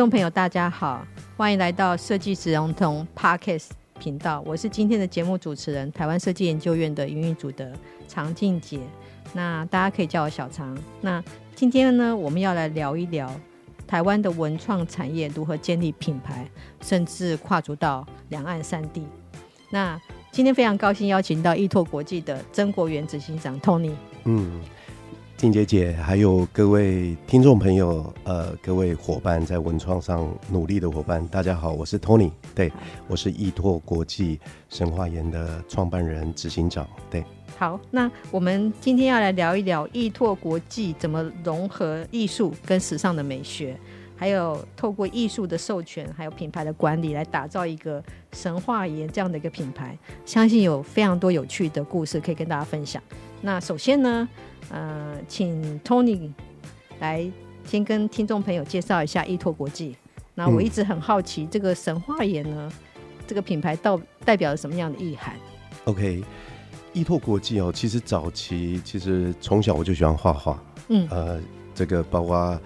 众朋友，大家好，欢迎来到设计职人通 Podcast 频道。我是今天的节目主持人，台湾设计研究院的营运组的常静姐。那大家可以叫我小常。那今天呢，我们要来聊一聊台湾的文创产业如何建立品牌，甚至跨足到两岸三地。那今天非常高兴邀请到依托国际的曾国元执行长 Tony。嗯。静姐姐，还有各位听众朋友，呃，各位伙伴在文创上努力的伙伴，大家好，我是 Tony，对，我是易拓国际神话岩的创办人、执行长，对。好，那我们今天要来聊一聊易拓国际怎么融合艺术跟时尚的美学，还有透过艺术的授权，还有品牌的管理，来打造一个神话岩这样的一个品牌。相信有非常多有趣的故事可以跟大家分享。那首先呢，呃，请 Tony 来先跟听众朋友介绍一下依托国际。那我一直很好奇，这个神话眼呢，这个品牌到代表了什么样的意涵？OK，依托国际哦，其实早期其实从小我就喜欢画画，嗯，呃，这个包括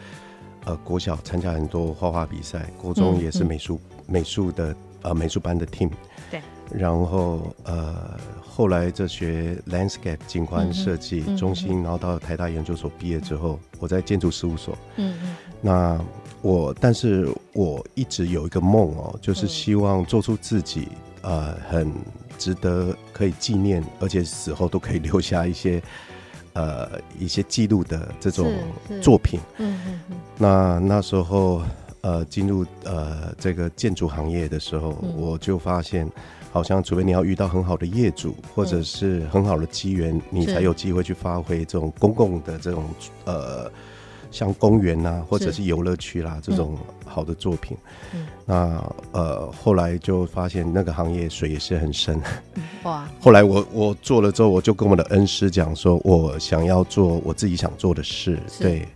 呃国小参加很多画画比赛，国中也是美术、嗯嗯、美术的呃美术班的 team，对，然后呃。后来在学 landscape 景观设计中心，然后到台大研究所毕业之后，我在建筑事务所。嗯嗯。那我，但是我一直有一个梦哦，就是希望做出自己呃很值得可以纪念，而且死后都可以留下一些呃一些记录的这种作品。嗯嗯嗯。那那时候呃进入呃这个建筑行业的时候，我就发现。好像除非你要遇到很好的业主，或者是很好的机缘，你才有机会去发挥这种公共的这种呃，像公园呐、啊，或者是游乐区啦这种好的作品。嗯、那呃，后来就发现那个行业水也是很深。哇！后来我我做了之后，我就跟我的恩师讲说，我想要做我自己想做的事。对。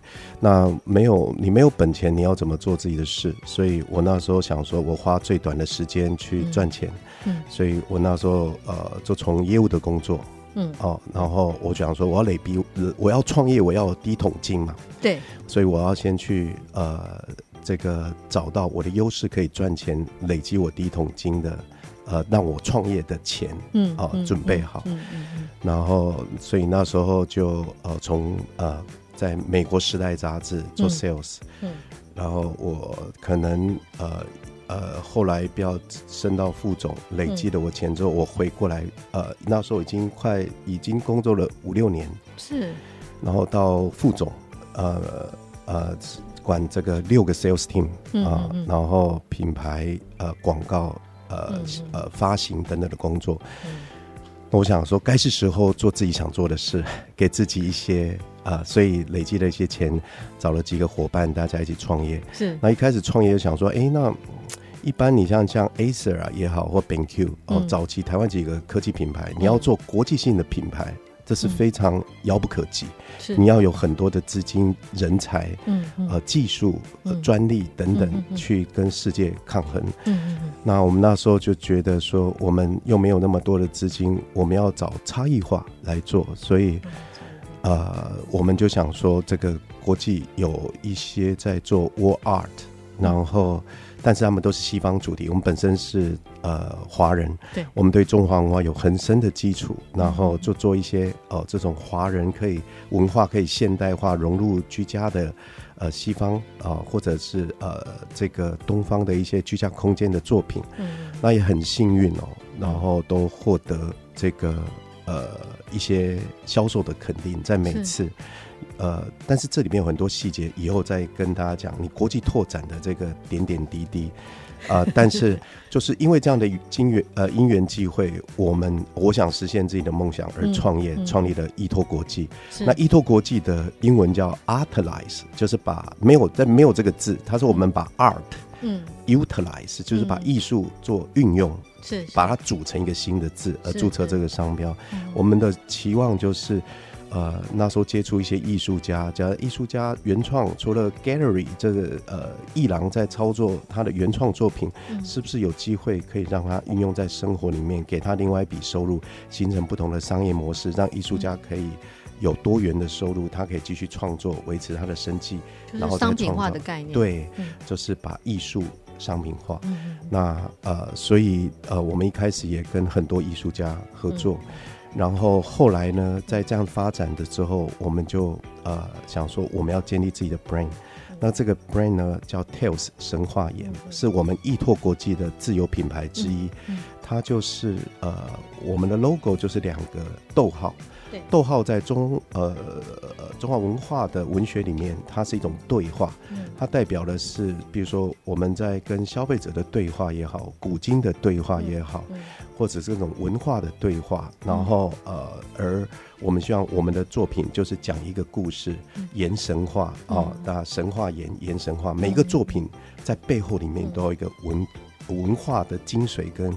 那没有你没有本钱，你要怎么做自己的事？所以我那时候想说，我花最短的时间去赚钱。嗯，嗯，所以我那时候呃，就从业务的工作，嗯，哦，然后我想说，我要累积，我要创业，我要有第一桶金嘛。对，所以我要先去呃，这个找到我的优势可以赚钱，累积我第一桶金的，呃，让我创业的钱，嗯，哦，准备好。嗯嗯，嗯。然后，所以那时候就呃，从呃。在美国时代杂志做 sales，嗯，嗯，然后我可能呃呃后来比较升到副总，累积了我钱之后，我回过来，呃那时候已经快已经工作了五六年，是，然后到副总，呃呃管这个六个 sales team 啊，呃，嗯嗯。嗯，然后品牌呃广告呃呃发行等等的工作，嗯，我想说该是时候做自己想做的事，给自己一些。啊，所以累积了一些钱，找了几个伙伴，大家一起创业。是，那一开始创业就想说，哎、欸，那一般你像像 Acer 啊也好，或 BenQ 哦，早期台湾几个科技品牌，你要做国际性的品牌，这是非常遥不可及。是，你要有很多的资金、人才，嗯，呃，技术、呃、专利等等，去跟世界抗衡。嗯嗯嗯。那我们那时候就觉得说，我们又没有那么多的资金，我们要找差异化来做，所以。呃，我们就想说，这个国际有一些在做 Wall Art，然后，但是他们都是西方主题。我们本身是呃华人，对，我们对中华文化有很深的基础，然后就做一些呃这种华人可以文化可以现代化融入居家的呃西方啊、呃，或者是呃这个东方的一些居家空间的作品。嗯，那也很幸运哦，然后都获得这个。呃，一些销售的肯定，在每次，呃，但是这里面有很多细节，以后再跟大家讲。你国际拓展的这个点点滴滴，啊、呃，但是就是因为这样的因缘呃因缘际会，我们我想实现自己的梦想而创业，创、嗯嗯、立了依托国际。那依托国际的英文叫 Artalize，就是把没有在没有这个字，它是我们把 art 嗯 utilize，就是把艺术做运用，是、嗯、把它组成一个新的字而注册这个商标。我们的期望就是。呃，那时候接触一些艺术家，加艺术家原创，除了 gallery 这个呃艺廊在操作他的原创作品，嗯，是不是有机会可以让他运用在生活里面，给他另外一笔收入，形成不同的商业模式，让艺术家可以有多元的收入，他可以继续创作，维持他的生计，然后商品化的概念，对，嗯，就是把艺术商品化。嗯，那呃，所以呃，我们一开始也跟很多艺术家合作。嗯然后后来呢，在这样发展的之后，我们就呃想说，我们要建立自己的 brand。那这个 brand 呢，叫 Tales 神话岩，是我们易拓国际的自有品牌之一。它就是呃，我们的 logo 就是两个逗号。逗号在中呃中华文化的文学里面，它是一种对话，它代表的是，比如说我们在跟消费者的对话也好，古今的对话也好，或者是这种文化的对话，然后呃，而我们希望我们的作品就是讲一个故事，言神话啊，那神话言言神话，每一个作品在背后里面都有一个文文化的精髓跟。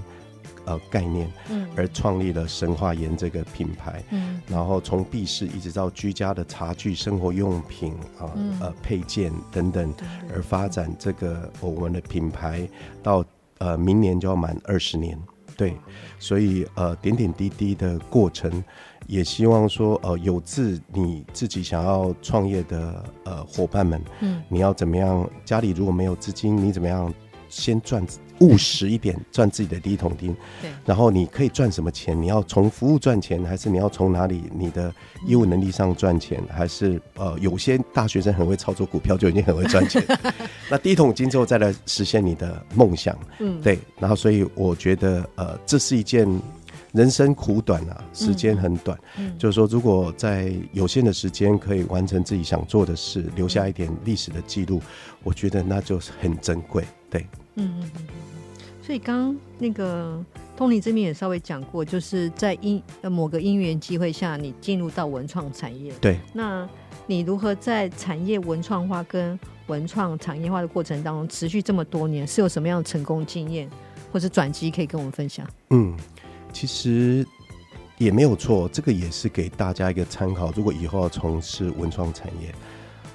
呃，概念，嗯，而创立了神话岩这个品牌，嗯，然后从壁饰一直到居家的茶具、生活用品啊、呃配件等等，而发展这个我们的品牌到呃明年就要满二十年，对，所以呃点点滴滴的过程，也希望说呃有志你自己想要创业的呃伙伴们，嗯，你要怎么样？家里如果没有资金，你怎么样先赚？务实一点，赚自己的第一桶金。对，然后你可以赚什么钱？你要从服务赚钱，还是你要从哪里？你的业务能力上赚钱，还是呃，有些大学生很会操作股票，就已经很会赚钱。那第一桶金之后，再来实现你的梦想。嗯，对。然后，所以我觉得，呃，这是一件人生苦短啊，时间很短。嗯，就是说，如果在有限的时间可以完成自己想做的事，留下一点历史的记录，我觉得那就是很珍贵。对，嗯嗯嗯。所以刚刚那个 Tony 这边也稍微讲过，就是在因呃某个因缘机会下，你进入到文创产业。对，那你如何在产业文创化跟文创产业化的过程当中持续这么多年，是有什么样的成功经验或者转机可以跟我们分享？嗯，其实也没有错，这个也是给大家一个参考。如果以后要从事文创产业、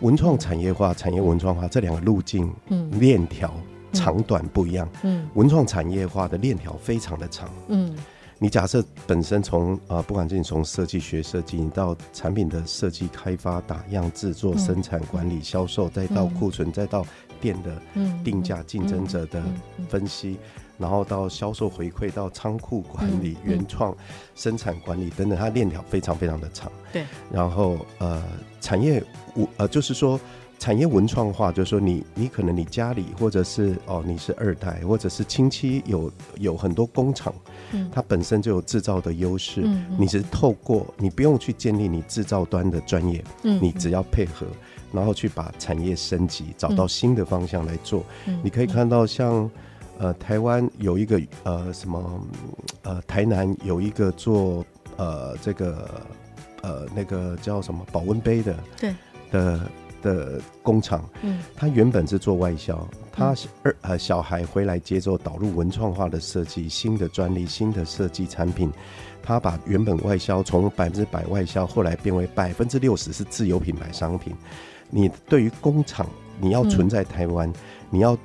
文创产业化、产业文创化这两个路径，嗯，链条。长短不一样，嗯，文创产业化的链条非常的长，嗯，你假设本身从啊、呃，不管是你从设计学设计，你到产品的设计开发、打样、制作、生产管理、销售，再到库存，再到店的定价、竞争者的分析，然后到销售回馈，到仓库管理、原创生产管理等等，它链条非常非常的长，对，然后呃，产业我呃，就是说。产业文创化，就是说你你可能你家里或者是哦你是二代或者是亲戚有有很多工厂，嗯，它本身就有制造的优势，嗯，你是透过你不用去建立你制造端的专业，嗯，你只要配合，然后去把产业升级，找到新的方向来做，嗯，你可以看到像呃台湾有一个呃什么呃台南有一个做呃这个呃那个叫什么保温杯的，对。的。的工厂，嗯，他原本是做外销，他二呃小孩回来接着导入文创化的设计，新的专利，新的设计产品，他把原本外销从百分之百外销，后来变为百分之六十是自有品牌商品。你对于工厂，你要存在台湾，你要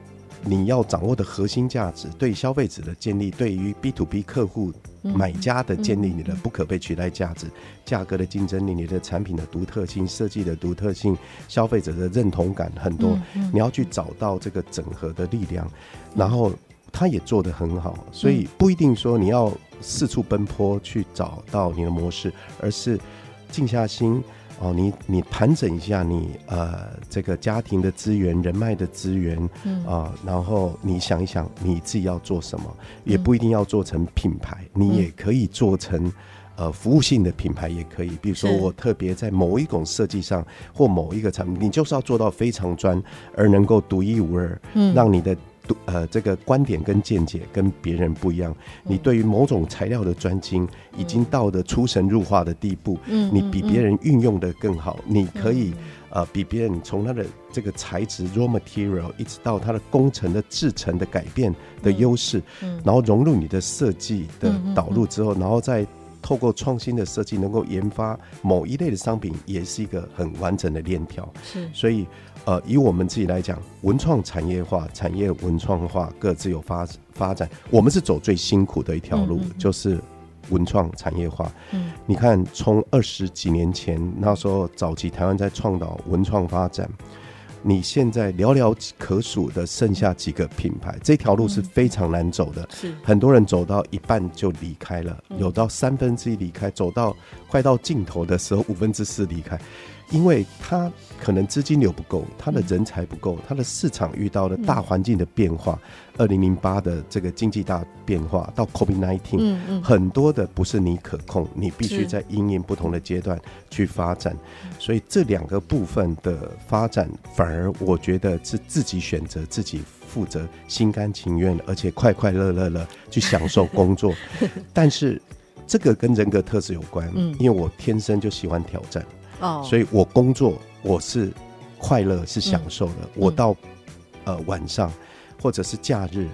你要掌握的核心价值，对消费者的建立，对于 B to B 客户。买家的建立，你的不可被取代价值，价格的竞争力，你的产品的独特性，设计的独特性，消费者的认同感很多，你要去找到这个整合的力量，然后他也做得很好，所以不一定说你要四处奔波去找到你的模式，而是静下心。哦，你你盘整一下你呃这个家庭的资源、人脉的资源，嗯啊，然后你想一想你自己要做什么，也不一定要做成品牌，嗯、你也可以做成呃服务性的品牌，也可以。比如说我特别在某一种设计上或某一个产品，你就是要做到非常专，而能够独一无二，嗯，让你的。呃这个观点跟见解跟别人不一样，你对于某种材料的专精已经到了出神入化的地步，你比别人运用的更好，你可以呃比别人从它的这个材质 raw material 一直到它的工程的制成的改变的优势，然后融入你的设计的导入之后，然后再。透过创新的设计，能够研发某一类的商品，也是一个很完整的链条。是，所以，呃，以我们自己来讲，文创产业化、产业文创化各自有发发展。我们是走最辛苦的一条路，嗯嗯嗯，就是文创产业化。嗯，你看，从二十几年前那时候，早期台湾在倡导文创发展。你现在寥寥可数的剩下几个品牌，这条路是非常难走的。是很多人走到一半就离开了，有到三分之一离开，走到快到尽头的时候，五分之四离开。因为他可能资金流不够，他的人才不够，他的市场遇到了大环境的变化，二零零八的这个经济大变化到 COVID-19，嗯嗯，很多的不是你可控，你必须在因应不同的阶段去发展，所以这两个部分的发展，反而我觉得是自己选择、自己负责、心甘情愿，而且快快乐乐的去享受工作。但是这个跟人格特质有关，因为我天生就喜欢挑战。哦，所以我工作我是快乐是享受的。嗯、我到呃晚上或者是假日，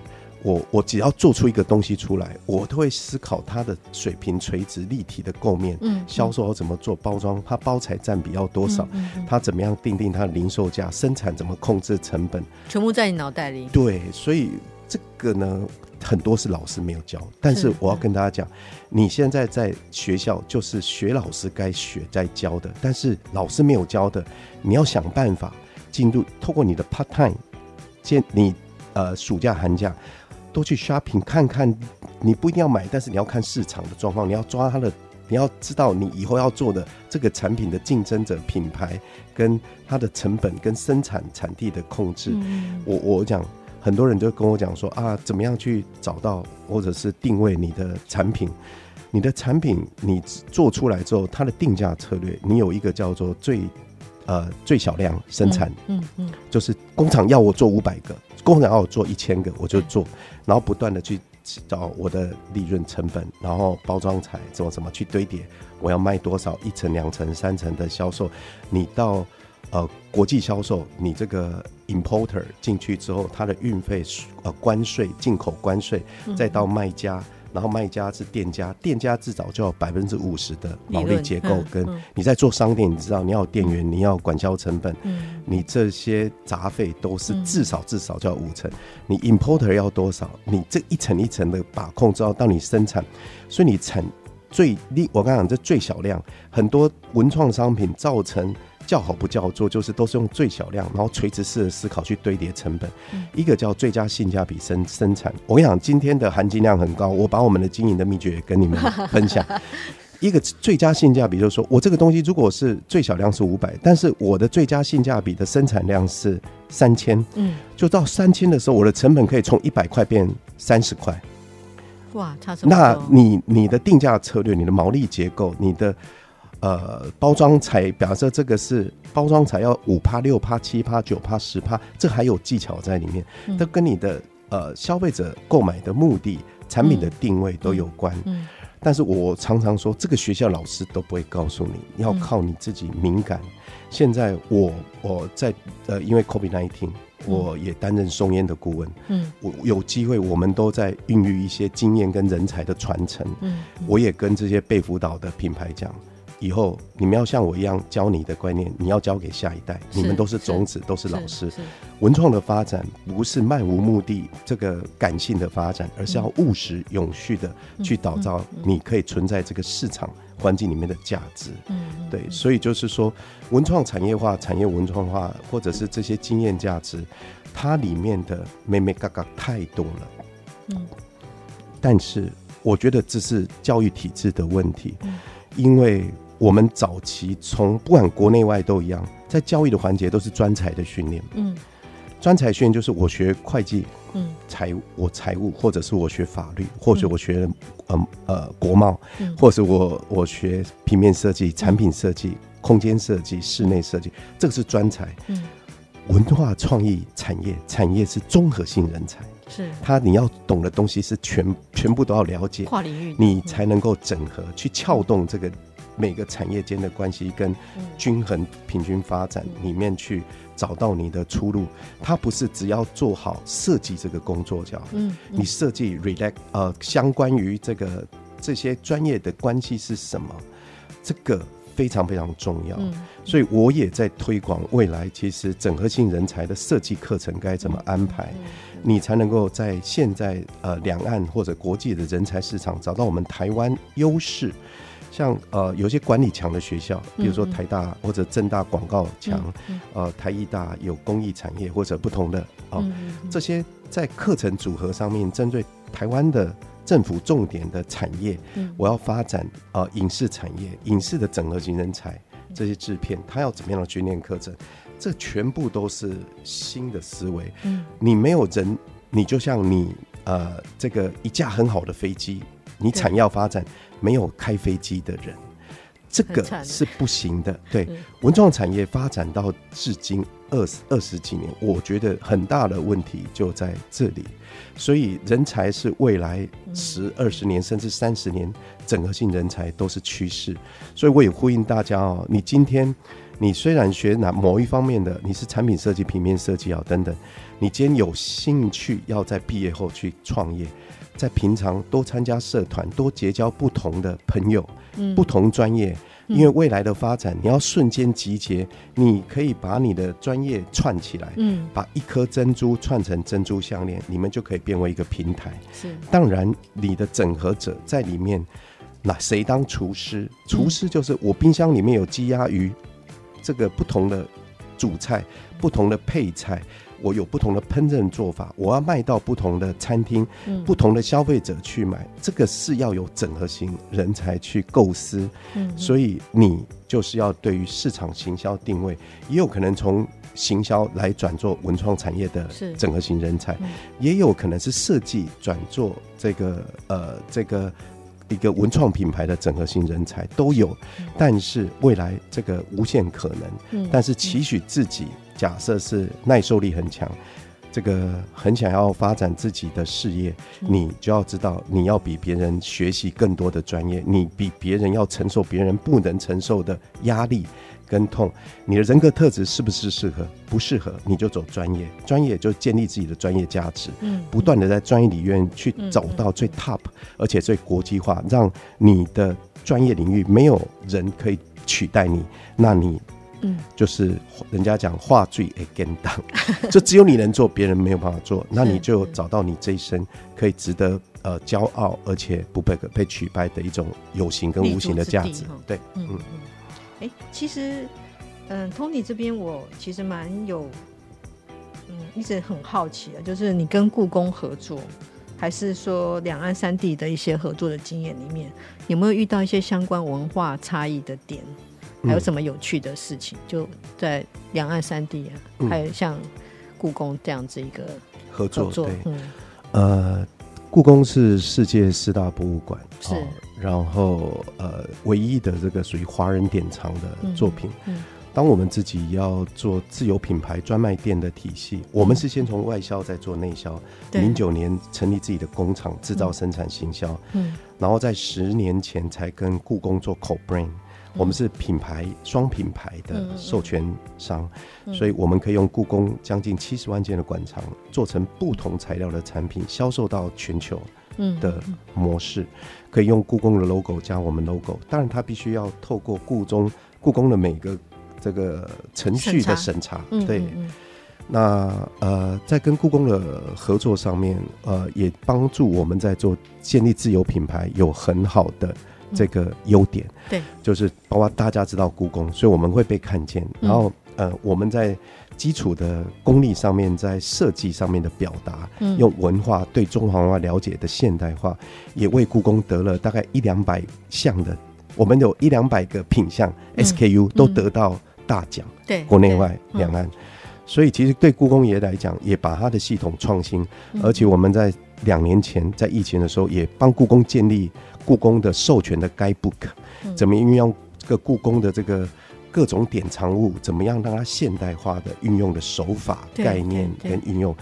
我我只要做出一个东西出来，我都会思考它的水平垂直立体的构面，嗯，销售要怎么做，包装它包材占比要多少，嗯，它怎么样定定它的零售价，生产怎么控制成本，全部在你脑袋里。对，所以这个呢。很多是老师没有教，但是我要跟大家讲，你现在在学校就是学老师该学在教的，但是老师没有教的，你要想办法进入，透过你的 part time，见你呃暑假寒假多去 shopping 看看，你不一定要买，但是你要看市场的状况，你要抓它的，你要知道你以后要做的这个产品的竞争者品牌跟它的成本跟生产产地的控制，嗯、我我讲。很多人就跟我讲说啊，怎么样去找到或者是定位你的产品？你的产品你做出来之后，它的定价策略，你有一个叫做最呃最小量生产，嗯嗯，就是工厂要我做五百个，工厂要我做一千个，我就做，然后不断的去找我的利润成本，然后包装材怎么怎么去堆叠，我要卖多少一层、两层、三层的销售，你到。呃，国际销售，你这个 importer 进去之后，它的运费、呃关税、进口关税，再到卖家，然后卖家是店家，店家至少就要百分之五十的毛利结构。跟你在做商店，你知道你要有店员，你要管销成本，你这些杂费都是至少至少就要五成。你 importer 要多少？你这一层一层的把控，之后到你生产，所以你产最利，我刚刚讲这最小量，很多文创商品造成。叫好不叫座，就是都是用最小量，然后垂直式的思考去堆叠成本。嗯、一个叫最佳性价比生生产。我跟你讲，今天的含金量很高，我把我们的经营的秘诀也跟你们分享。一个最佳性价比就是说，我这个东西如果是最小量是五百，但是我的最佳性价比的生产量是三千，嗯，就到三千的时候，我的成本可以从一百块变三十块。哇，差什么？那你你的定价策略，你的毛利结构，你的。呃，包装材，假设这个是包装材要五趴、六趴、七趴、九趴、十趴，这还有技巧在里面，都跟你的呃消费者购买的目的、产品的定位都有关。嗯，但是我常常说，这个学校老师都不会告诉你，要靠你自己敏感。现在我我在呃，因为 COVID-19，我也担任松烟的顾问。嗯，我有机会，我们都在孕育一些经验跟人才的传承。嗯，我也跟这些被辅导的品牌讲。以后你们要像我一样教你的观念，你要教给下一代。你们都是种子，都是老师。文创的发展不是漫无目的这个感性的发展，而是要务实、永续的去打造你可以存在这个市场环境里面的价值。嗯，对。所以就是说，文创产业化、产业文创化，或者是这些经验价值，它里面的妹妹嘎嘎太多了。嗯，但是我觉得这是教育体制的问题，因为。我们早期从不管国内外都一样，在教育的环节都是专才的训练。嗯，专才训练就是我学会计，嗯，财务我财务，或者是我学法律，或者我学呃呃国贸，或者是我我学平面设计、产品设计、空间设计、室内设计，这个是专才。嗯，文化创意产业，产业是综合性人才，是。他你要懂的东西是全全部都要了解，跨领域，你才能够整合去撬动这个每个产业间的关系跟均衡平均发展里面去找到你的出路。它不是只要做好设计这个工作就好，嗯，你设计 relax 呃相关于这个这些专业的关系是什么，这个。非常非常重要，所以我也在推广未来。其实整合性人才的设计课程该怎么安排，你才能够在现在呃两岸或者国际的人才市场找到我们台湾优势。像呃有些管理强的学校，比如说台大或者正大广告强，呃台艺大有工艺产业或者不同的哦，这些在课程组合上面针对台湾的。政府重点的产业，我要发展啊、呃，影视产业，影视的整合型人才，这些制片，他要怎么样的训练课程？这全部都是新的思维。嗯，你没有人，你就像你呃，这个一架很好的飞机，你产业发展没有开飞机的人，这个是不行的。对，文创产业发展到至今二十二十几年，我觉得很大的问题就在这里。所以，人才是未来十二十年甚至三十年整合性人才都是趋势。所以，我也呼应大家哦，你今天你虽然学哪某一方面的，你是产品设计、平面设计啊等等，你今天有兴趣要在毕业后去创业，在平常多参加社团，多结交不同的朋友，不同专业。因为未来的发展，你要瞬间集结，你可以把你的专业串起来，嗯，把一颗珍珠串成珍珠项链，你们就可以变为一个平台。是，当然你的整合者在里面，那谁当厨师？厨师就是我冰箱里面有鸡鸭鱼，这个不同的主菜，不同的配菜。我有不同的烹饪做法，我要卖到不同的餐厅，嗯、不同的消费者去买，这个是要有整合型人才去构思。嗯，所以你就是要对于市场行销定位，也有可能从行销来转做文创产业的整合型人才，嗯、也有可能是设计转做这个呃这个一个文创品牌的整合型人才都有。嗯、但是未来这个无限可能，嗯、但是期许自己。假设是耐受力很强，这个很想要发展自己的事业，你就要知道你要比别人学习更多的专业，你比别人要承受别人不能承受的压力跟痛。你的人格特质是不是适合？不适合你就走专业，专业就建立自己的专业价值，嗯，不断的在专业里面去找到最 top，而且最国际化，让你的专业领域没有人可以取代你，那你。嗯，就是人家讲话最会跟当，就只有你能做，别人没有办法做，那你就找到你这一生可以值得呃骄傲，而且不被被取代的一种有形跟无形的价值。对，嗯嗯。哎、欸，其实，嗯，Tony 这边我其实蛮有，嗯，一直很好奇的，就是你跟故宫合作，还是说两岸三地的一些合作的经验里面，有没有遇到一些相关文化差异的点？还有什么有趣的事情？就在两岸三地啊，还有像故宫这样子一个合作。对，嗯，呃，故宫是世界四大博物馆，是，然后呃，唯一的这个属于华人典藏的作品。嗯，当我们自己要做自有品牌专卖店的体系，我们是先从外销再做内销。零九年成立自己的工厂，制造、生产、行销。嗯，然后在十年前才跟故宫做 co-brand。我们是品牌双品牌的授权商，所以我们可以用故宫将近七十万件的馆藏，做成不同材料的产品，销售到全球的模式，可以用故宫的 logo 加我们 logo。当然，它必须要透过故宫故宫的每个这个程序的审查。对，那呃，在跟故宫的合作上面，呃，也帮助我们在做建立自有品牌有很好的。这个优点，对，就是包括大家知道故宫，所以我们会被看见。然后，呃，我们在基础的功力上面，在设计上面的表达，用文化对中华文化了解的现代化，也为故宫得了大概一两百项的，我们有一两百个品项 SKU 都得到大奖，对，国内外两岸。所以，其实对故宫爷来讲，也把它的系统创新，而且我们在两年前在疫情的时候，也帮故宫建立。故宫的授权的 Guidebook，怎么运用这个故宫的这个各种典藏物，怎么样让它现代化的运用的手法、概念跟运用。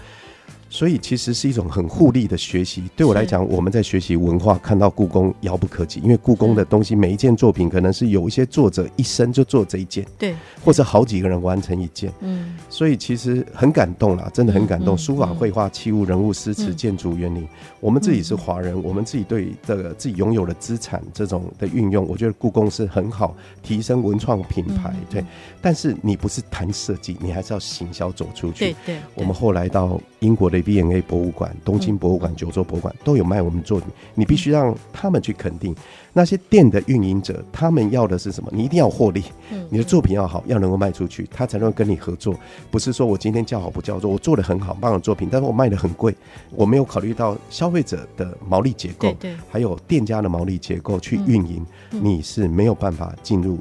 所以其实是一种很互利的学习。对我来讲，我们在学习文化，看到故宫遥不可及，因为故宫的东西每一件作品可能是有一些作者一生就做这一件，对，或者好几个人完成一件，嗯，所以其实很感动啦，真的很感动。书法、绘画、器物、人物、诗词、建筑、园林，我们自己是华人，我们自己对这个自己拥有的资产这种的运用，我觉得故宫是很好提升文创品牌，对。但是你不是谈设计，你还是要行销走出去。对对。我们后来到英国的。V&A 博物馆、东京博物馆、九州博物馆都有卖我们作品，你必须让他们去肯定。那些店的运营者，他们要的是什么？你一定要获利，你的作品要好，要能够卖出去，他才能够跟你合作。不是说我今天叫好不叫座，我做的很好，棒的作品，但是我卖的很贵，我没有考虑到消费者的毛利结构，还有店家的毛利结构去运营，你是没有办法进入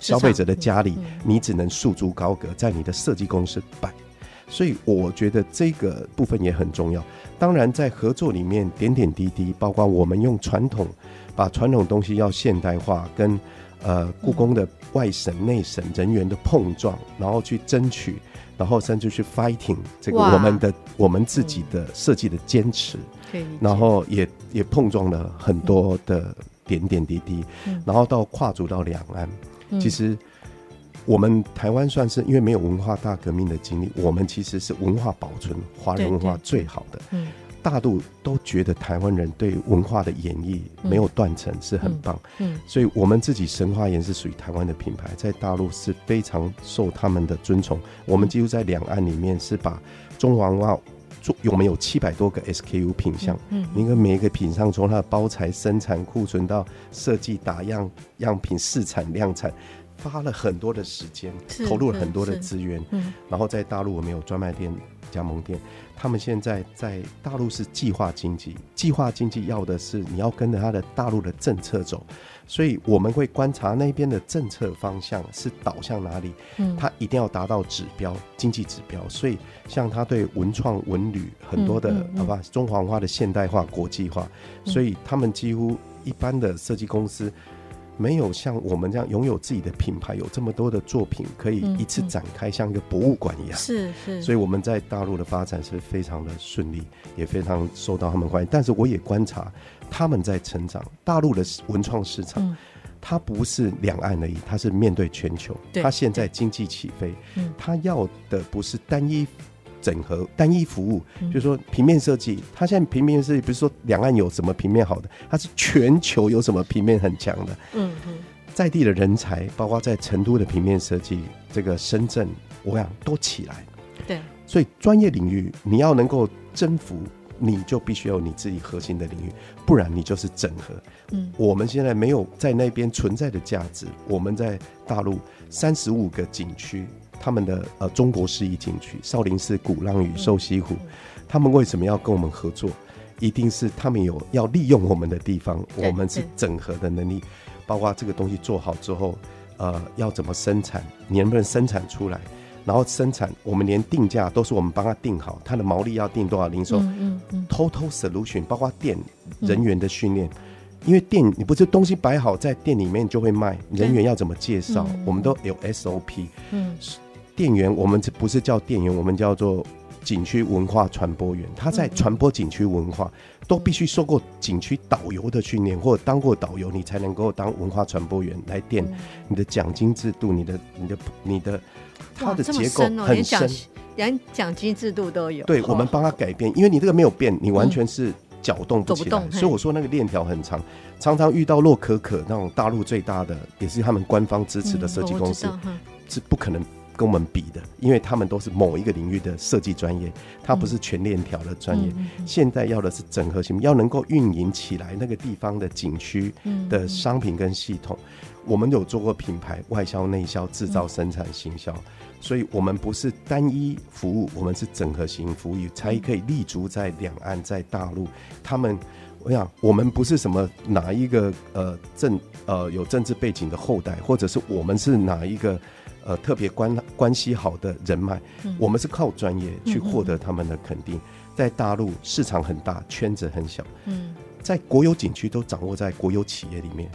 消费者的家里，你只能束之高阁，在你的设计公司摆。所以我觉得这个部分也很重要。当然，在合作里面，点点滴滴，包括我们用传统，把传统东西要现代化，跟呃故宫的外省内省人员的碰撞，然后去争取，然后甚至去 fighting 这个我们的我们自己的设计的坚持，然后也也碰撞了很多的点点滴滴，然后到跨足到两岸，其实。我们台湾算是因为没有文化大革命的经历，我们其实是文化保存华人文化最好的。嗯，大陆都觉得台湾人对文化的演绎没有断层是很棒。嗯，所以我们自己神话岩是属于台湾的品牌，在大陆是非常受他们的尊崇。我们几乎在两岸里面是把中华文化做，我们有七百多个 SKU 品项。嗯，你看每一个品项，从它的包材生产库存到设计打样样品试产量产。花了很多的时间，投入了很多的资源，嗯，然后在大陆我们有专卖店、加盟店，他们现在在大陆是计划经济，计划经济要的是你要跟着他的大陆的政策走，所以我们会观察那边的政策方向是导向哪里，嗯，他一定要达到指标，经济指标，所以像他对文创文旅很多的，好吧，中华文化的现代化、国际化，所以他们几乎一般的设计公司。没有像我们这样拥有自己的品牌，有这么多的作品可以一次展开，像一个博物馆一样。是是，所以我们在大陆的发展是非常的顺利，也非常受到他们欢迎。但是我也观察他们在成长，大陆的文创市场，它不是两岸而已，它是面对全球。它现在经济起飞，它要的不是单一。整合单一服务，就是说平面设计，它现在平面设计不是说两岸有什么平面好的，它是全球有什么平面很强的。嗯嗯，在地的人才，包括在成都的平面设计，这个深圳，我想都起来。对，所以专业领域你要能够征服，你就必须要有你自己核心的领域，不然你就是整合。嗯，我们现在没有在那边存在的价值，我们在大陆三十五个景区。他们的呃中国式一景区，少林寺、鼓浪屿、瘦西湖，他们为什么要跟我们合作？一定是他们有要利用我们的地方，我们是整合的能力，包括这个东西做好之后，呃，要怎么生产，你能不能生产出来？然后生产，我们连定价都是我们帮他定好，他的毛利要定多少，零售，嗯嗯，total solution，包括店人员的训练，因为店你不是东西摆好在店里面就会卖，人员要怎么介绍，我们都有 SOP，嗯。店员，我们这不是叫店员，我们叫做景区文化传播员。他在传播景区文化，都必须受过景区导游的训练，或者当过导游，你才能够当文化传播员来店。你的奖金制度，你的、你的、你的，它的结构很深，连奖金制度都有。对，我们帮他改变，因为你这个没有变，你完全是搅动不起来。所以我说那个链条很长，常常遇到洛可可那种大陆最大的，也是他们官方支持的设计公司，是不可能。跟我们比的，因为他们都是某一个领域的设计专业，它不是全链条的专业。现在要的是整合型，要能够运营起来那个地方的景区的商品跟系统。我们有做过品牌外销、内销、制造、生产、行销，嗯、所以我们不是单一服务，我们是整合型服务，才可以立足在两岸，在大陆。他们，我想，我们不是什么哪一个呃政呃有政治背景的后代，或者是我们是哪一个。呃，特别关关系好的人脉，嗯、我们是靠专业去获得他们的肯定。在大陆市场很大，圈子很小。嗯，在国有景区都掌握在国有企业里面，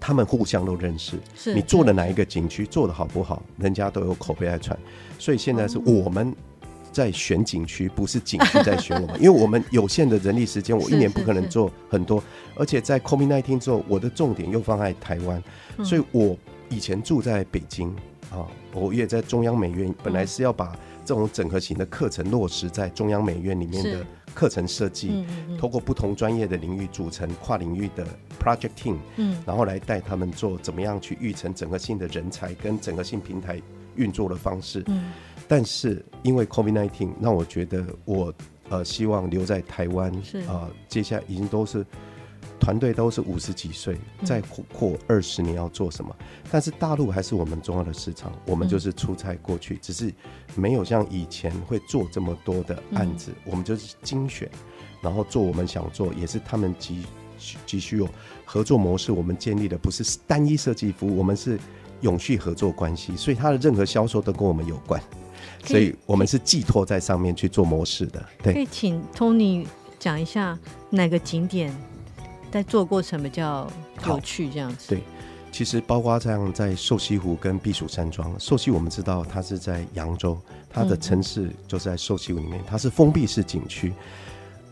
他们互相都认识。是你做的哪一个景区做的好不好，人家都有口碑来传。所以现在是我们在选景区，不是景区在选我们，因为我们有限的人力时间，我一年不可能做很多。而且在 COVID-19 之后，我的重点又放在台湾，所以我以前住在北京啊，我也在中央美院，本来是要把这种整合型的课程落实在中央美院里面的。课程设计，透过不同专业的领域组成跨领域的 project team，嗯，然后来带他们做怎么样去育成整个性的人才跟整个性平台运作的方式。嗯，但是因为 COVID-19，让我觉得我呃希望留在台湾，是啊，接下来已经都是。团队都是五十几岁，再过二十年要做什么？但是大陆还是我们重要的市场，我们就是出差过去，只是没有像以前会做这么多的案子，我们就是精选，然后做我们想做，也是他们急急需有合作模式。我们建立的不是单一设计服务，我们是永续合作关系，所以它的任何销售都跟我们有关，所以我们是寄托在上面去做模式的。对，可以请 Tony 讲一下哪个景点？在做过程比较有趣，这样子。对，其实包括这样，在瘦西湖跟避暑山庄。瘦西我们知道它是在扬州，它的城市就是在瘦西湖里面，它是封闭式景区。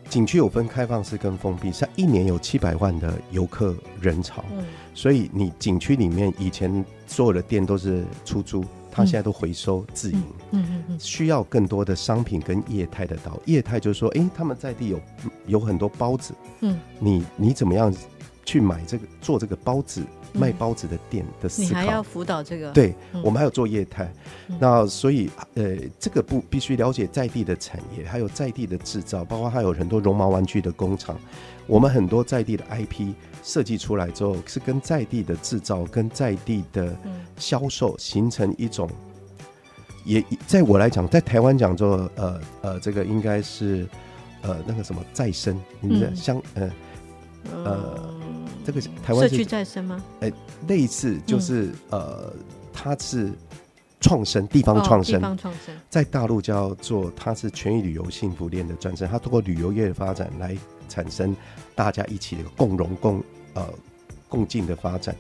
景区有分开放式跟封闭，它一年有七百万的游客人潮。嗯，所以你景区里面以前所有的店都是出租。他现在都回收自营，嗯嗯嗯，需要更多的商品跟业态的导。业态就是说，哎、欸，他们在地有有很多包子，嗯，你你怎么样去买这个做这个包子卖包子的店的思考，你还要辅导这个？对，我们还有做业态，那所以呃，这个不必须了解在地的产业，还有在地的制造，包括还有很多绒毛玩具的工厂，我们很多在地的 IP。设计出来之后，是跟在地的制造、跟在地的销售形成一种，也在我来讲，在台湾讲做，呃呃，这个应该是呃那个什么再生，你们的相呃呃，这个台湾社区再生吗？哎，类似就是呃，它是创生，地方创生，地方创生，在大陆叫做它是全域旅游幸福链的转身，它通过旅游业的发展来产生大家一起的共荣共。呃，共进的发展，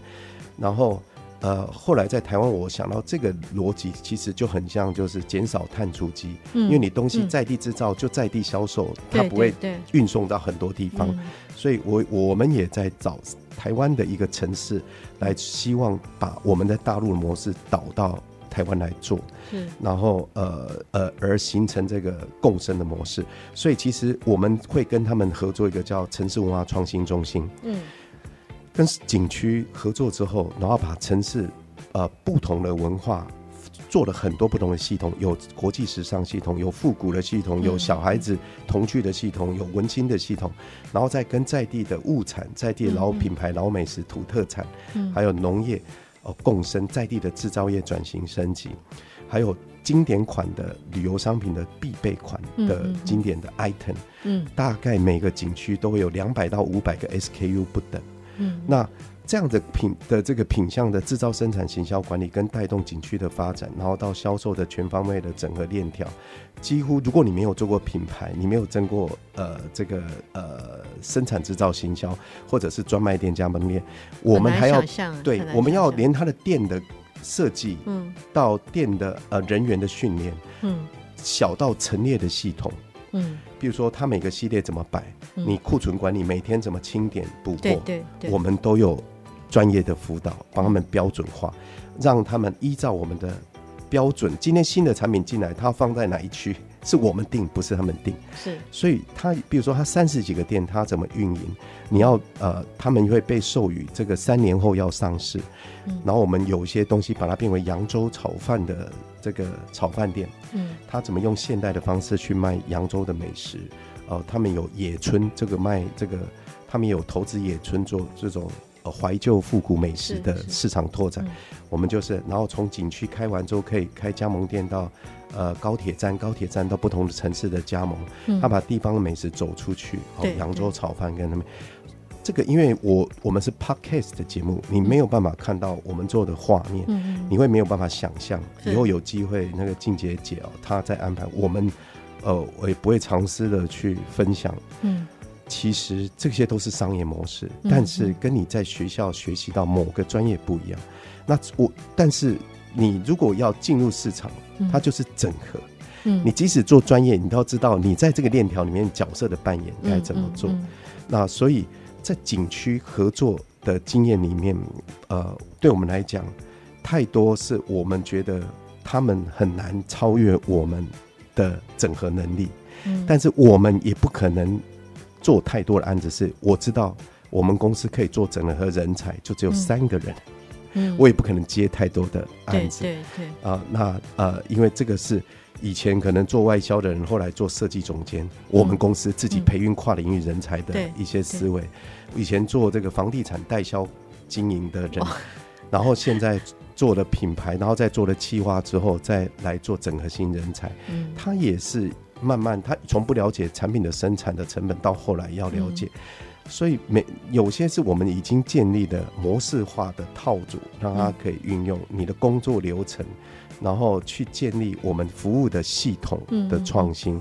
然后呃，后来在台湾，我想到这个逻辑其实就很像，就是减少碳足迹，嗯，因为你东西在地制造就在地销售，嗯，它不会运送到很多地方，所以我我们也在找台湾的一个城市，来希望把我们的大陆的模式导到台湾来做，嗯，然后呃呃，而形成这个共生的模式，所以其实我们会跟他们合作一个叫城市文化创新中心，嗯。跟景区合作之后，然后把城市呃不同的文化做了很多不同的系统，有国际时尚系统，有复古的系统，有小孩子童趣的系统，有文青的系统，然后再跟在地的物产、在地的老品牌、老美食、土特产，还有农业哦共生，在地的制造业转型升级，还有经典款的旅游商品的必备款的经典的 item，嗯，大概每个景区都会有两百到五百个 SKU 不等。嗯，那这样的品的这个品相的制造、生产、行销、管理跟带动景区的发展，然后到销售的全方位的整合链条，几乎如果你没有做过品牌，你没有争过呃这个呃生产、制造、行销，或者是专卖店、加盟店，我们还要对，我们要连他的店的设计，嗯，到店的呃人员的训练，嗯，小到陈列的系统。嗯，比如说他每个系列怎么摆，嗯、你库存管理每天怎么清点补货，我们都有专业的辅导，帮他们标准化，让他们依照我们的标准。今天新的产品进来，它放在哪一区？是我们定，不是他们定。是，所以他比如说他三十几个店，他怎么运营？你要呃，他们会被授予这个三年后要上市，嗯、然后我们有一些东西把它变为扬州炒饭的。这个炒饭店，嗯，他怎么用现代的方式去卖扬州的美食？哦、呃，他们有野村，这个卖这个，他们有投资野村做这种呃怀旧复古美食的市场拓展。我们就是，然后从景区开完之后，可以开加盟店到呃高铁站，高铁站到不同的城市的加盟。嗯、他把地方的美食走出去，哦，扬州炒饭跟他们。这个，因为我我们是 podcast 的节目，你没有办法看到我们做的画面，你会没有办法想象。以后有机会，那个静姐姐哦，她在安排我们，呃，我也不会尝试的去分享。嗯，其实这些都是商业模式，但是跟你在学校学习到某个专业不一样。那我，但是你如果要进入市场，它就是整合。嗯，你即使做专业，你都要知道你在这个链条里面角色的扮演该怎么做。那所以在景区合作的经验里面，呃，对我们来讲，太多是我们觉得他们很难超越我们的整合能力。嗯，但是我们也不可能。做太多的案子，是我知道我们公司可以做整合人才，就只有三个人，嗯，我也不可能接太多的案子，对对啊、呃，那呃，因为这个是以前可能做外销的人，后来做设计总监，我们公司自己培育跨领域人才的一些思维，以前做这个房地产代销经营的人，然后现在做了品牌，然后再做了企划之后，再来做整合型人才，嗯，他也是。慢慢，他从不了解产品的生产的成本，到后来要了解，嗯、所以每有些是我们已经建立的模式化的套组，让他可以运用你的工作流程，然后去建立我们服务的系统的创新。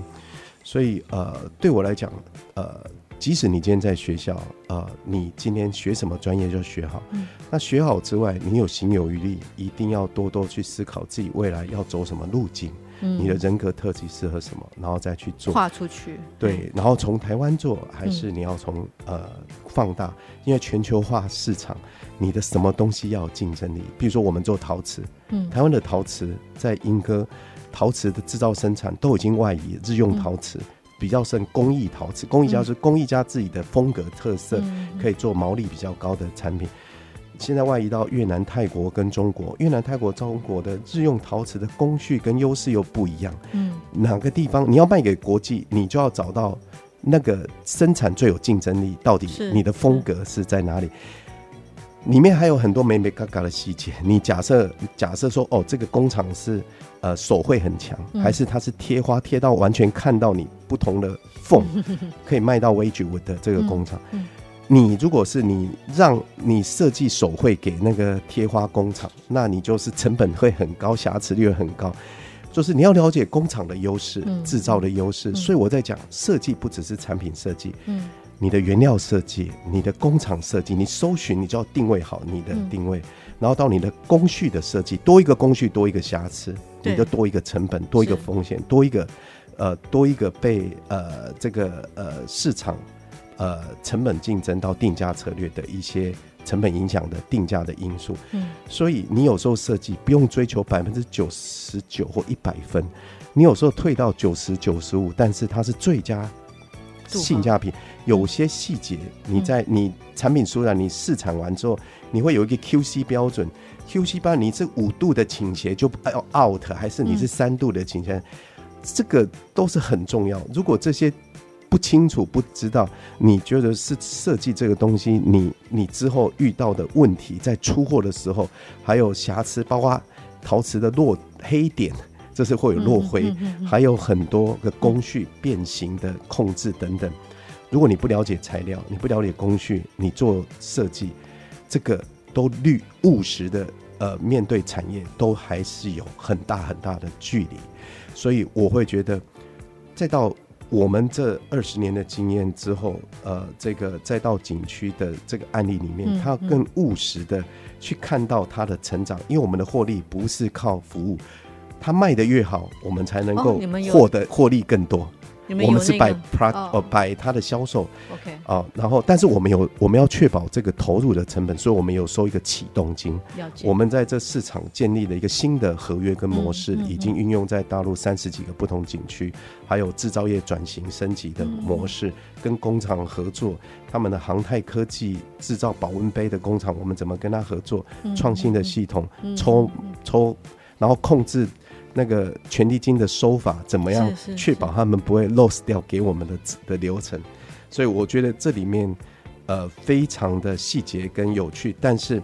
所以呃，对我来讲，呃，即使你今天在学校，呃，你今天学什么专业就学好，那学好之外，你有行有余力，一定要多多去思考自己未来要走什么路径。你的人格特质适合什么，然后再去做，跨出去。对，然后从台湾做，还是你要从呃放大？因为全球化市场，你的什么东西要有竞争力？比如说我们做陶瓷，嗯，台湾的陶瓷在莺歌，陶瓷的制造生产都已经外移，日用陶瓷比较剩工艺陶瓷，工艺家是工艺家自己的风格特色，可以做毛利比较高的产品。现在外移到越南、泰国跟中国，越南、泰国、中国的日用陶瓷的工序跟优势又不一样。嗯，哪个地方你要卖给国际，你就要找到那个生产最有竞争力，到底你的风格是在哪里？里面还有很多美美嘎嘎的细节。你假设假设说，哦，这个工厂是呃手绘很强，还是它是贴花贴到完全看到你不同的缝，可以卖到 Wedgwood 的这个工厂？嗯嗯你如果是你让你设计手绘给那个贴花工厂，那你就是成本会很高，瑕疵率会很高。就是你要了解工厂的优势，制造的优势。所以我在讲设计不只是产品设计，嗯，你的原料设计，你的工厂设计，你搜寻你就要定位好你的定位，然后到你的工序的设计，多一个工序多一个瑕疵，你就多一个成本，多一个风险，多一个呃多一个被呃这个呃市场。呃，成本竞争到定价策略的一些成本影响的定价的因素，嗯，所以你有时候设计不用追求百分之九十九或一百分，你有时候退到九十九十五，但是它是最佳性价比。有些细节你在你产品出来，你试产完之后，你会有一个 QC 标准，QC 标准你是五度的倾斜就 out，还是你是三度的倾斜，这个都是很重要。如果这些不清楚，不知道，你觉得是设计这个东西，你你之后遇到的问题，在出货的时候还有瑕疵，包括陶瓷的落黑点，这是会有落灰，还有很多个工序变形的控制等等。如果你不了解材料，你不了解工序，你做设计，这个都率务实的，呃，面对产业都还是有很大很大的距离，所以我会觉得再到。我们这二十年的经验之后，呃，这个再到景区的这个案例里面，他要更务实的去看到它的成长，因为我们的获利不是靠服务，它卖的越好，我们才能够获得获利更多。我们是摆 product 哦，摆它的销售，OK 啊，然后但是我们有我们要确保这个投入的成本，所以我们有收一个启动金。我们在这市场建立了一个新的合约跟模式，已经运用在大陆三十几个不同景区，还有制造业转型升级的模式，跟工厂合作，他们的航太科技制造保温杯的工厂，我们怎么跟他合作？创新的系统抽抽，然后控制。那个权利金的收法怎么样？确保他们不会 lose 掉给我们的的流程，所以我觉得这里面呃非常的细节跟有趣，但是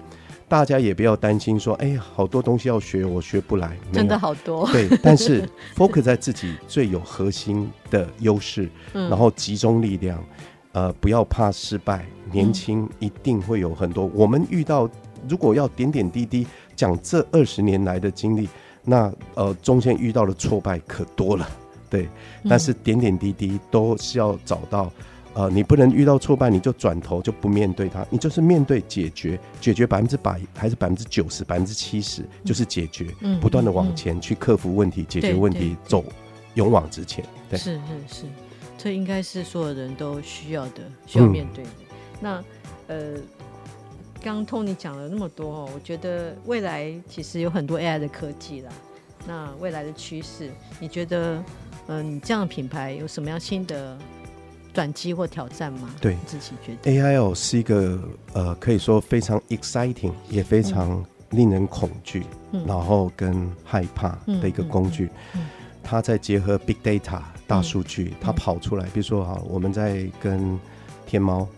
大家也不要担心说，哎呀，好多东西要学，我学不来，真的好多。对，但是 focus 在自己最有核心的优势，然后集中力量，呃，不要怕失败，年轻一定会有很多。我们遇到如果要点点滴滴讲这二十年来的经历。那呃，中间遇到的挫败可多了，对，但是点点滴滴都是要找到呃，你不能遇到挫败你就转头就不面对它，你就是面对解决，解决百分之百还是百分之九十、百分之七十，就是解决，嗯、不断的往前去克服问题、嗯、解决问题，走勇往直前。对，是是是，这应该是所有人都需要的，需要面对的。嗯、那呃，刚刚 Tony 讲了那么多哦，我觉得未来其实有很多 AI 的科技啦。那未来的趋势，你觉得呃，你这样的品牌有什么样新的？转机或挑战吗？对，自己觉得 AI 哦是一个呃，可以说非常 exciting，也非常令人恐惧，嗯、然后跟害怕的一个工具。嗯嗯嗯嗯、它在结合 big data 大数据，嗯、它跑出来，比如说哈，我们在跟天猫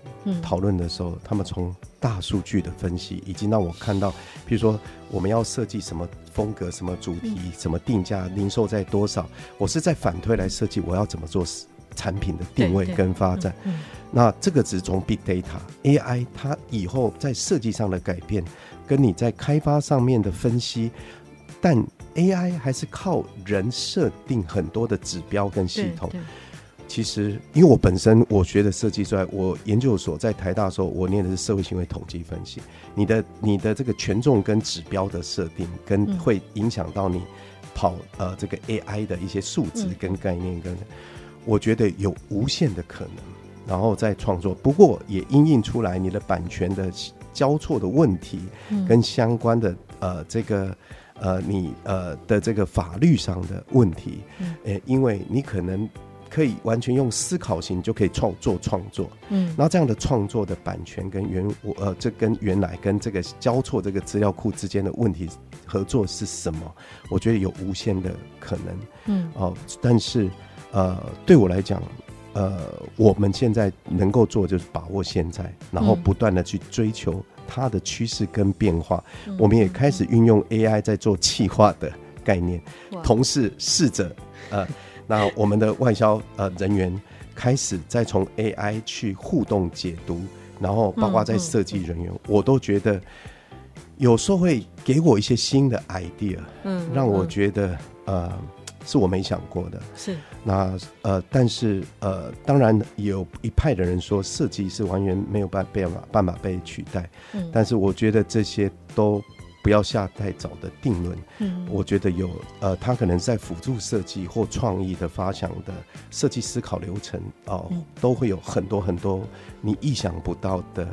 讨论的时候，嗯、他们从大数据的分析，已经让我看到，比如说我们要设计什么风格、什么主题、嗯、什么定价、零售在多少，我是在反推来设计我要怎么做。产品的定位跟发展，嗯嗯、那这个只是从 Big Data AI 它以后在设计上的改变，跟你在开发上面的分析，但 AI 还是靠人设定很多的指标跟系统。其实，因为我本身我学的设计出来，我研究所在台大的时候，我念的是社会行为统计分析。你的你的这个权重跟指标的设定，跟会影响到你跑呃这个 AI 的一些数值跟概念跟。我觉得有无限的可能，然后再创作。不过也因应出来你的版权的交错的问题，跟相关的呃这个呃你呃的这个法律上的问题。呃，因为你可能可以完全用思考型就可以创做创作，嗯，然后这样的创作的版权跟原我呃这跟原来跟这个交错这个资料库之间的问题合作是什么？我觉得有无限的可能，嗯哦，但是。呃，对我来讲，呃，我们现在能够做就是把握现在，然后不断的去追求它的趋势跟变化。嗯、我们也开始运用 AI 在做气化的概念，同事试着呃，那我们的外销呃人员开始再从 AI 去互动解读，然后包括在设计人员，嗯嗯、我都觉得有时候会给我一些新的 idea，嗯，让我觉得呃。是我没想过的，是。那呃，但是呃，当然有一派的人说设计是完全没有办办法办法被取代，嗯，但是我觉得这些都不要下太早的定论，嗯，我觉得有呃，他可能在辅助设计或创意的发想的设计思考流程哦，呃嗯、都会有很多很多你意想不到的。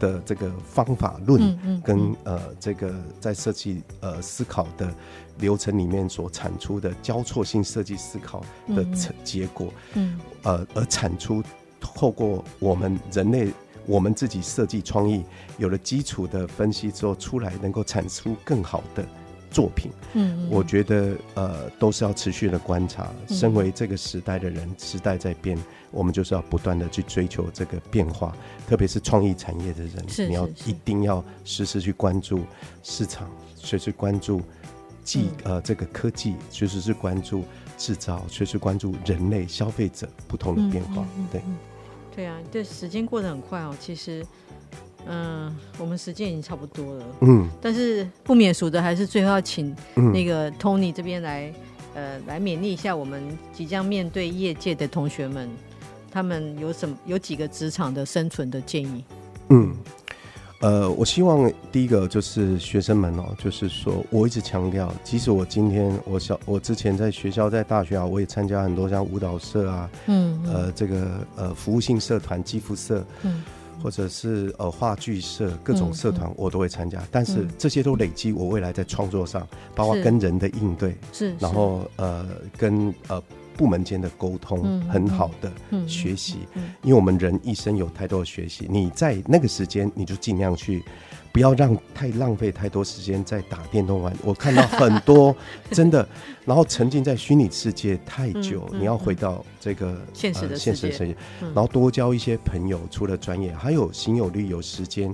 的这个方法论跟呃这个在设计呃思考的流程里面所产出的交错性设计思考的成结果，嗯，呃而产出透过我们人类我们自己设计创意有了基础的分析之后出来能够产出更好的作品，嗯，我觉得呃都是要持续的观察。身为这个时代的人，时代在变。我们就是要不断的去追求这个变化，特别是创意产业的人，是是是你要一定要时时去关注市场，随时关注技、嗯、呃这个科技，随时是关注制造，随时关注人类消费者不同的变化。嗯嗯嗯、对，对啊，这，时间过得很快哦。其实，嗯、呃，我们时间已经差不多了。嗯，但是不免俗的，还是最后要请那个 Tony 这边来，呃，来勉励一下我们即将面对业界的同学们。他们有什么有几个职场的生存的建议？嗯，呃，我希望第一个就是学生们哦，就是说我一直强调，即使我今天我小我之前在学校在大学啊，我也参加很多像舞蹈社啊，嗯，嗯，呃，这个呃服务性社团肌肤社，嗯，或者是呃话剧社各种社团我都会参加，但是这些都累积我未来在创作上，包括跟人的应对，是，然后呃跟呃。部门间的沟通很好的学习，因为我们人一生有太多的学习。你在那个时间，你就尽量去，不要让太浪费太多时间在打电动玩。我看到很多 真的，然后沉浸在虚拟世界太久，你要回到这个现实的现实世界，然后多交一些朋友，除了专业，还有行有力，有时间。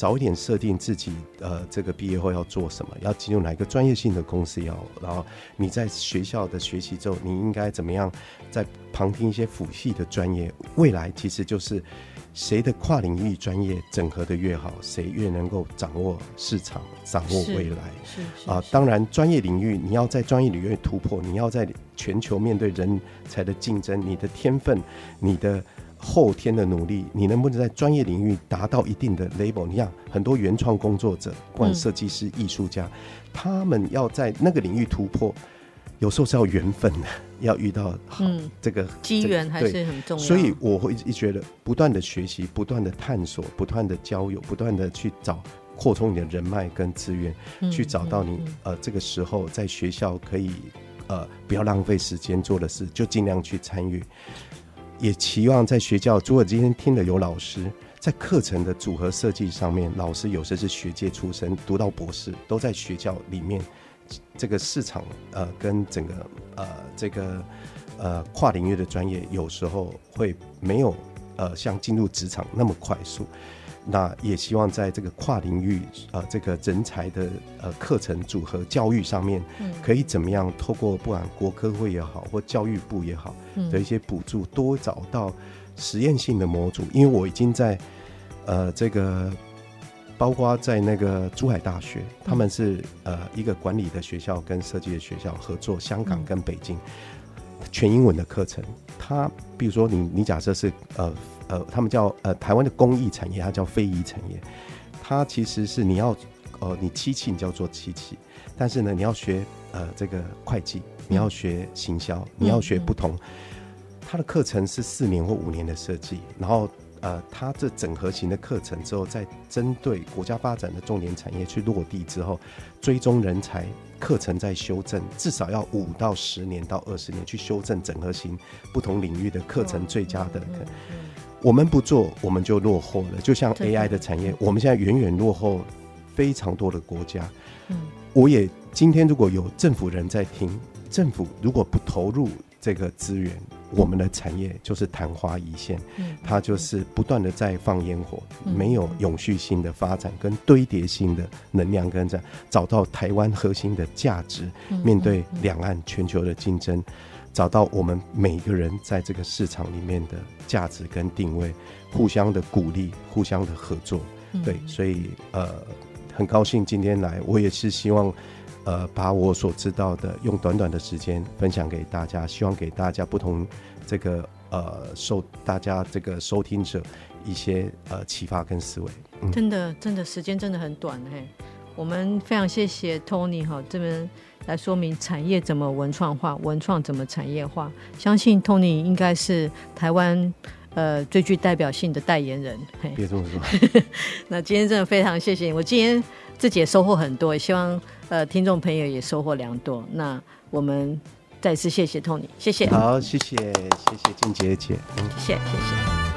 早一点设定自己，呃，这个毕业后要做什么，要进入哪一个专业性的公司要，然后你在学校的学习之后，你应该怎么样在旁听一些辅系的专业？未来其实就是谁的跨领域专业整合的越好，谁越能够掌握市场，掌握未来。是啊，呃，当然专业领域你要在专业领域突破，你要在全球面对人才的竞争，你的天分，你的。后天的努力，你能不能在专业领域达到一定的 label？你像很多原创工作者，不管设计师、艺术家，他们要在那个领域突破，有时候是要缘分的，要遇到好、嗯、这个机缘还是很重要。所以我会一觉得，不断的学习，不断的探索，不断的交友，不断的去找扩充你的人脉跟资源，嗯、去找到你、嗯嗯、呃这个时候在学校可以呃不要浪费时间做的事，就尽量去参与。也期望在学校，如果今天听的有老师在课程的组合设计上面，老师有时是学界出身，读到博士，都在学校里面，这个市场呃跟整个呃这个呃跨领域的专业，有时候会没有呃像进入职场那么快速。那也希望在这个跨领域呃这个人才的呃课程组合教育上面，可以怎么样透过不管国科会也好，或教育部也好的一些补助，多找到实验性的模组。因为我已经在呃这个包括在那个珠海大学，他们是呃一个管理的学校跟设计的学校合作，香港跟北京全英文的课程。他比如说你你假设是呃。呃，他们叫呃台湾的工艺产业，它叫非遗产业。它其实是你要呃你漆器，你就要做漆器，但是呢，你要学呃这个会计，你要学行销，你要学不同。它的课程是四年或五年的设计，然后呃，它这整合型的课程之后，再针对国家发展的重点产业去落地之后，追踪人才，课程在修正，至少要五到十年到二十年去修正整合型不同领域的课程最佳的。我们不做，我们就落后了。就像 AI 的产业，我们现在远远落后非常多的国家。嗯，我也今天如果有政府人在听，政府如果不投入这个资源，我们的产业就是昙花一现。嗯，它就是不断的在放烟火，没有永续性的发展跟堆叠性的能量，跟着找到台湾核心的价值，面对两岸全球的竞争。找到我们每个人在这个市场里面的价值跟定位，互相的鼓励，互相的合作，对，所以呃，很高兴今天来，我也是希望呃，把我所知道的用短短的时间分享给大家，希望给大家不同这个呃受大家这个收听者一些呃启发跟思维。嗯、真的，真的时间真的很短嘿，我们非常谢谢 Tony 哈这边。来说明产业怎么文创化，文创怎么产业化。相信 Tony 应该是台湾呃最具代表性的代言人。别这么说。那今天真的非常谢谢你，我今天自己也收获很多，也希望呃听众朋友也收获良多。那我们再次谢谢 Tony，谢谢。好，谢谢谢谢静姐姐，嗯，谢谢谢谢。